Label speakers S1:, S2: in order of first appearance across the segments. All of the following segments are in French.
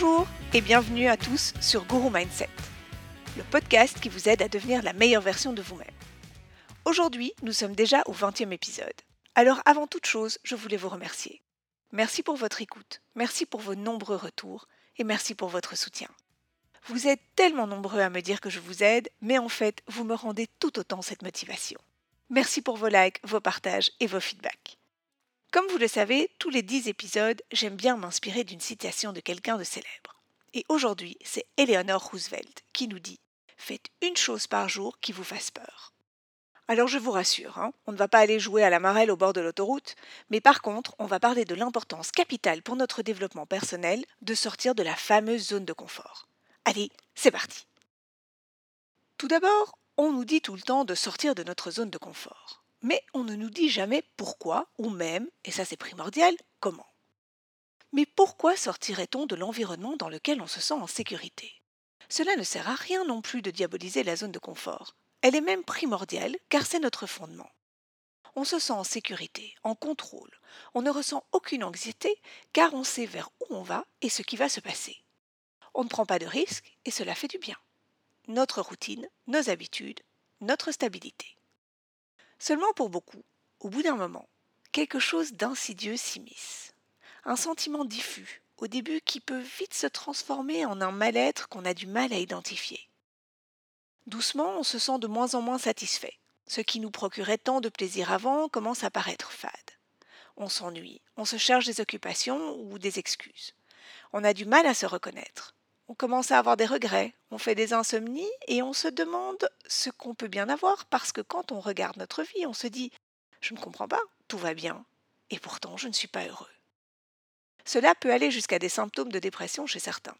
S1: Bonjour et bienvenue à tous sur Guru Mindset, le podcast qui vous aide à devenir la meilleure version de vous-même. Aujourd'hui, nous sommes déjà au 20e épisode. Alors avant toute chose, je voulais vous remercier. Merci pour votre écoute, merci pour vos nombreux retours et merci pour votre soutien. Vous êtes tellement nombreux à me dire que je vous aide, mais en fait, vous me rendez tout autant cette motivation. Merci pour vos likes, vos partages et vos feedbacks. Comme vous le savez, tous les 10 épisodes, j'aime bien m'inspirer d'une citation de quelqu'un de célèbre. Et aujourd'hui, c'est Eleanor Roosevelt qui nous dit Faites une chose par jour qui vous fasse peur. Alors je vous rassure, hein, on ne va pas aller jouer à la marelle au bord de l'autoroute, mais par contre, on va parler de l'importance capitale pour notre développement personnel de sortir de la fameuse zone de confort. Allez, c'est parti. Tout d'abord, on nous dit tout le temps de sortir de notre zone de confort mais on ne nous dit jamais pourquoi, ou même, et ça c'est primordial, comment. Mais pourquoi sortirait-on de l'environnement dans lequel on se sent en sécurité? Cela ne sert à rien non plus de diaboliser la zone de confort. Elle est même primordiale car c'est notre fondement. On se sent en sécurité, en contrôle. On ne ressent aucune anxiété car on sait vers où on va et ce qui va se passer. On ne prend pas de risques et cela fait du bien. Notre routine, nos habitudes, notre stabilité. Seulement pour beaucoup, au bout d'un moment, quelque chose d'insidieux s'immisce. Un sentiment diffus, au début qui peut vite se transformer en un mal-être qu'on a du mal à identifier. Doucement, on se sent de moins en moins satisfait. Ce qui nous procurait tant de plaisir avant commence à paraître fade. On s'ennuie, on se cherche des occupations ou des excuses. On a du mal à se reconnaître on commence à avoir des regrets, on fait des insomnies et on se demande ce qu'on peut bien avoir parce que quand on regarde notre vie, on se dit Je ne comprends pas, tout va bien, et pourtant je ne suis pas heureux. Cela peut aller jusqu'à des symptômes de dépression chez certains.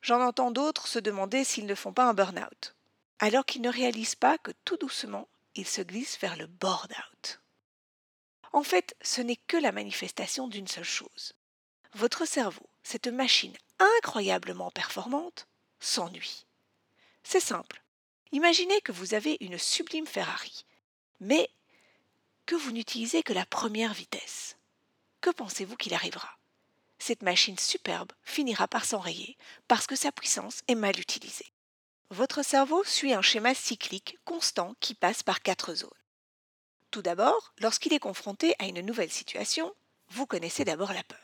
S1: J'en entends d'autres se demander s'ils ne font pas un burn-out, alors qu'ils ne réalisent pas que tout doucement, ils se glissent vers le board-out. En fait, ce n'est que la manifestation d'une seule chose. Votre cerveau, cette machine incroyablement performante, s'ennuie. C'est simple. Imaginez que vous avez une sublime Ferrari, mais que vous n'utilisez que la première vitesse. Que pensez-vous qu'il arrivera? Cette machine superbe finira par s'enrayer parce que sa puissance est mal utilisée. Votre cerveau suit un schéma cyclique constant qui passe par quatre zones. Tout d'abord, lorsqu'il est confronté à une nouvelle situation, vous connaissez d'abord la peur.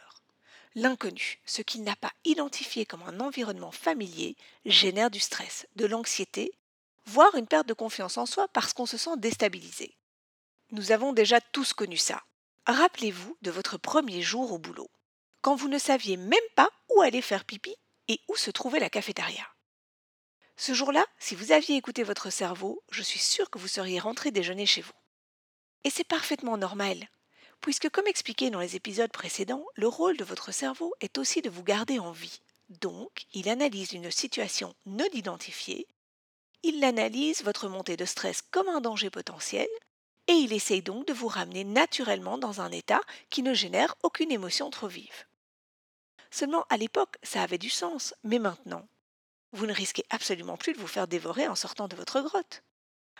S1: L'inconnu, ce qu'il n'a pas identifié comme un environnement familier, génère du stress, de l'anxiété, voire une perte de confiance en soi parce qu'on se sent déstabilisé. Nous avons déjà tous connu ça. Rappelez-vous de votre premier jour au boulot, quand vous ne saviez même pas où aller faire pipi et où se trouvait la cafétéria. Ce jour-là, si vous aviez écouté votre cerveau, je suis sûre que vous seriez rentré déjeuner chez vous. Et c'est parfaitement normal puisque comme expliqué dans les épisodes précédents, le rôle de votre cerveau est aussi de vous garder en vie. Donc, il analyse une situation non identifiée, il analyse votre montée de stress comme un danger potentiel, et il essaye donc de vous ramener naturellement dans un état qui ne génère aucune émotion trop vive. Seulement à l'époque, ça avait du sens, mais maintenant, vous ne risquez absolument plus de vous faire dévorer en sortant de votre grotte.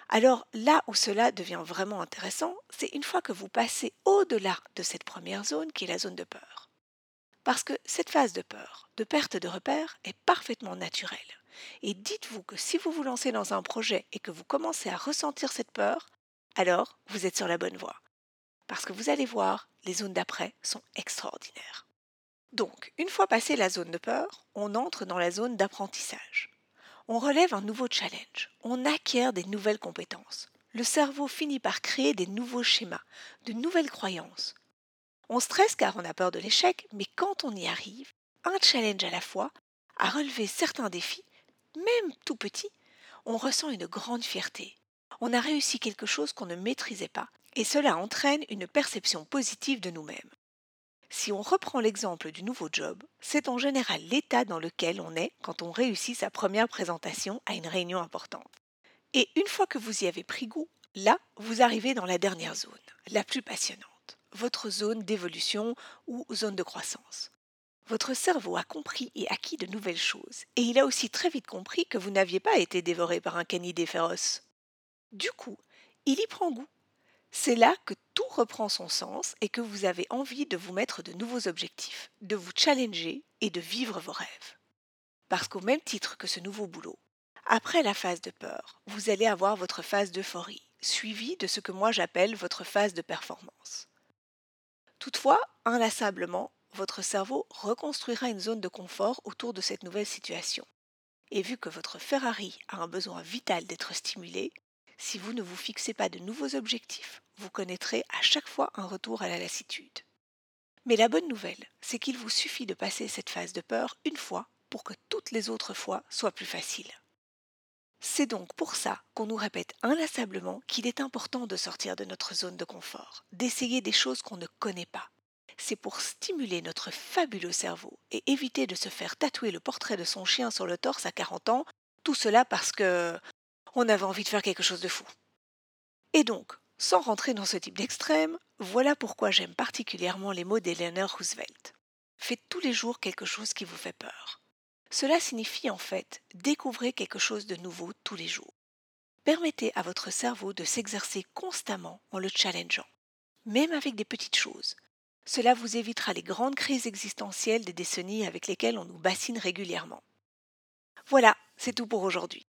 S1: Alors là où cela devient vraiment intéressant, c'est une fois que vous passez au-delà de cette première zone qui est la zone de peur. Parce que cette phase de peur, de perte de repère, est parfaitement naturelle. Et dites-vous que si vous vous lancez dans un projet et que vous commencez à ressentir cette peur, alors vous êtes sur la bonne voie. Parce que vous allez voir, les zones d'après sont extraordinaires. Donc, une fois passé la zone de peur, on entre dans la zone d'apprentissage on relève un nouveau challenge, on acquiert des nouvelles compétences. Le cerveau finit par créer des nouveaux schémas, de nouvelles croyances. On stresse car on a peur de l'échec, mais quand on y arrive, un challenge à la fois, à relever certains défis, même tout petits, on ressent une grande fierté. On a réussi quelque chose qu'on ne maîtrisait pas, et cela entraîne une perception positive de nous-mêmes. Si on reprend l'exemple du nouveau job, c'est en général l'état dans lequel on est quand on réussit sa première présentation à une réunion importante. Et une fois que vous y avez pris goût, là, vous arrivez dans la dernière zone, la plus passionnante, votre zone d'évolution ou zone de croissance. Votre cerveau a compris et acquis de nouvelles choses, et il a aussi très vite compris que vous n'aviez pas été dévoré par un canidé féroce. Du coup, il y prend goût c'est là que tout reprend son sens et que vous avez envie de vous mettre de nouveaux objectifs, de vous challenger et de vivre vos rêves. Parce qu'au même titre que ce nouveau boulot, après la phase de peur, vous allez avoir votre phase d'euphorie, suivie de ce que moi j'appelle votre phase de performance. Toutefois, inlassablement, votre cerveau reconstruira une zone de confort autour de cette nouvelle situation. Et vu que votre Ferrari a un besoin vital d'être stimulé, si vous ne vous fixez pas de nouveaux objectifs, vous connaîtrez à chaque fois un retour à la lassitude. Mais la bonne nouvelle, c'est qu'il vous suffit de passer cette phase de peur une fois pour que toutes les autres fois soient plus faciles. C'est donc pour ça qu'on nous répète inlassablement qu'il est important de sortir de notre zone de confort, d'essayer des choses qu'on ne connaît pas. C'est pour stimuler notre fabuleux cerveau et éviter de se faire tatouer le portrait de son chien sur le torse à 40 ans, tout cela parce que on avait envie de faire quelque chose de fou. Et donc, sans rentrer dans ce type d'extrême, voilà pourquoi j'aime particulièrement les mots d'Eleanor Roosevelt. Faites tous les jours quelque chose qui vous fait peur. Cela signifie en fait découvrez quelque chose de nouveau tous les jours. Permettez à votre cerveau de s'exercer constamment en le challengeant, même avec des petites choses. Cela vous évitera les grandes crises existentielles des décennies avec lesquelles on nous bassine régulièrement. Voilà, c'est tout pour aujourd'hui.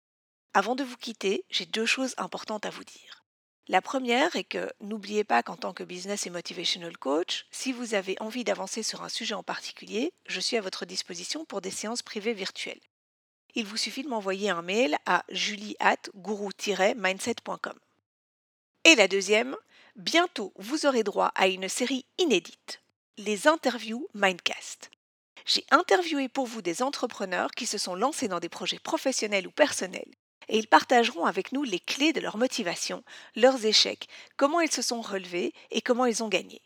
S1: Avant de vous quitter, j'ai deux choses importantes à vous dire. La première est que n'oubliez pas qu'en tant que business et motivational coach, si vous avez envie d'avancer sur un sujet en particulier, je suis à votre disposition pour des séances privées virtuelles. Il vous suffit de m'envoyer un mail à julie-mindset.com. Et la deuxième, bientôt vous aurez droit à une série inédite, les interviews Mindcast. J'ai interviewé pour vous des entrepreneurs qui se sont lancés dans des projets professionnels ou personnels et ils partageront avec nous les clés de leur motivation, leurs échecs, comment ils se sont relevés et comment ils ont gagné.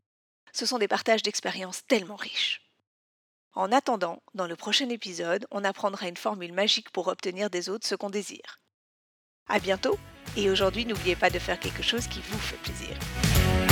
S1: Ce sont des partages d'expériences tellement riches. En attendant, dans le prochain épisode, on apprendra une formule magique pour obtenir des autres ce qu'on désire. À bientôt, et aujourd'hui n'oubliez pas de faire quelque chose qui vous fait plaisir.